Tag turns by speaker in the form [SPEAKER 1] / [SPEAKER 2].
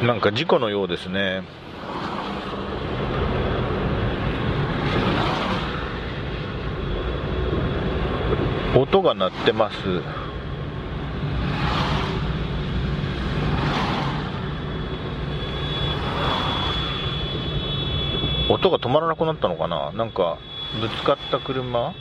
[SPEAKER 1] なんか事故のようですね。音が鳴ってます。音が止まらなくなったのかな？なんかぶつかった車？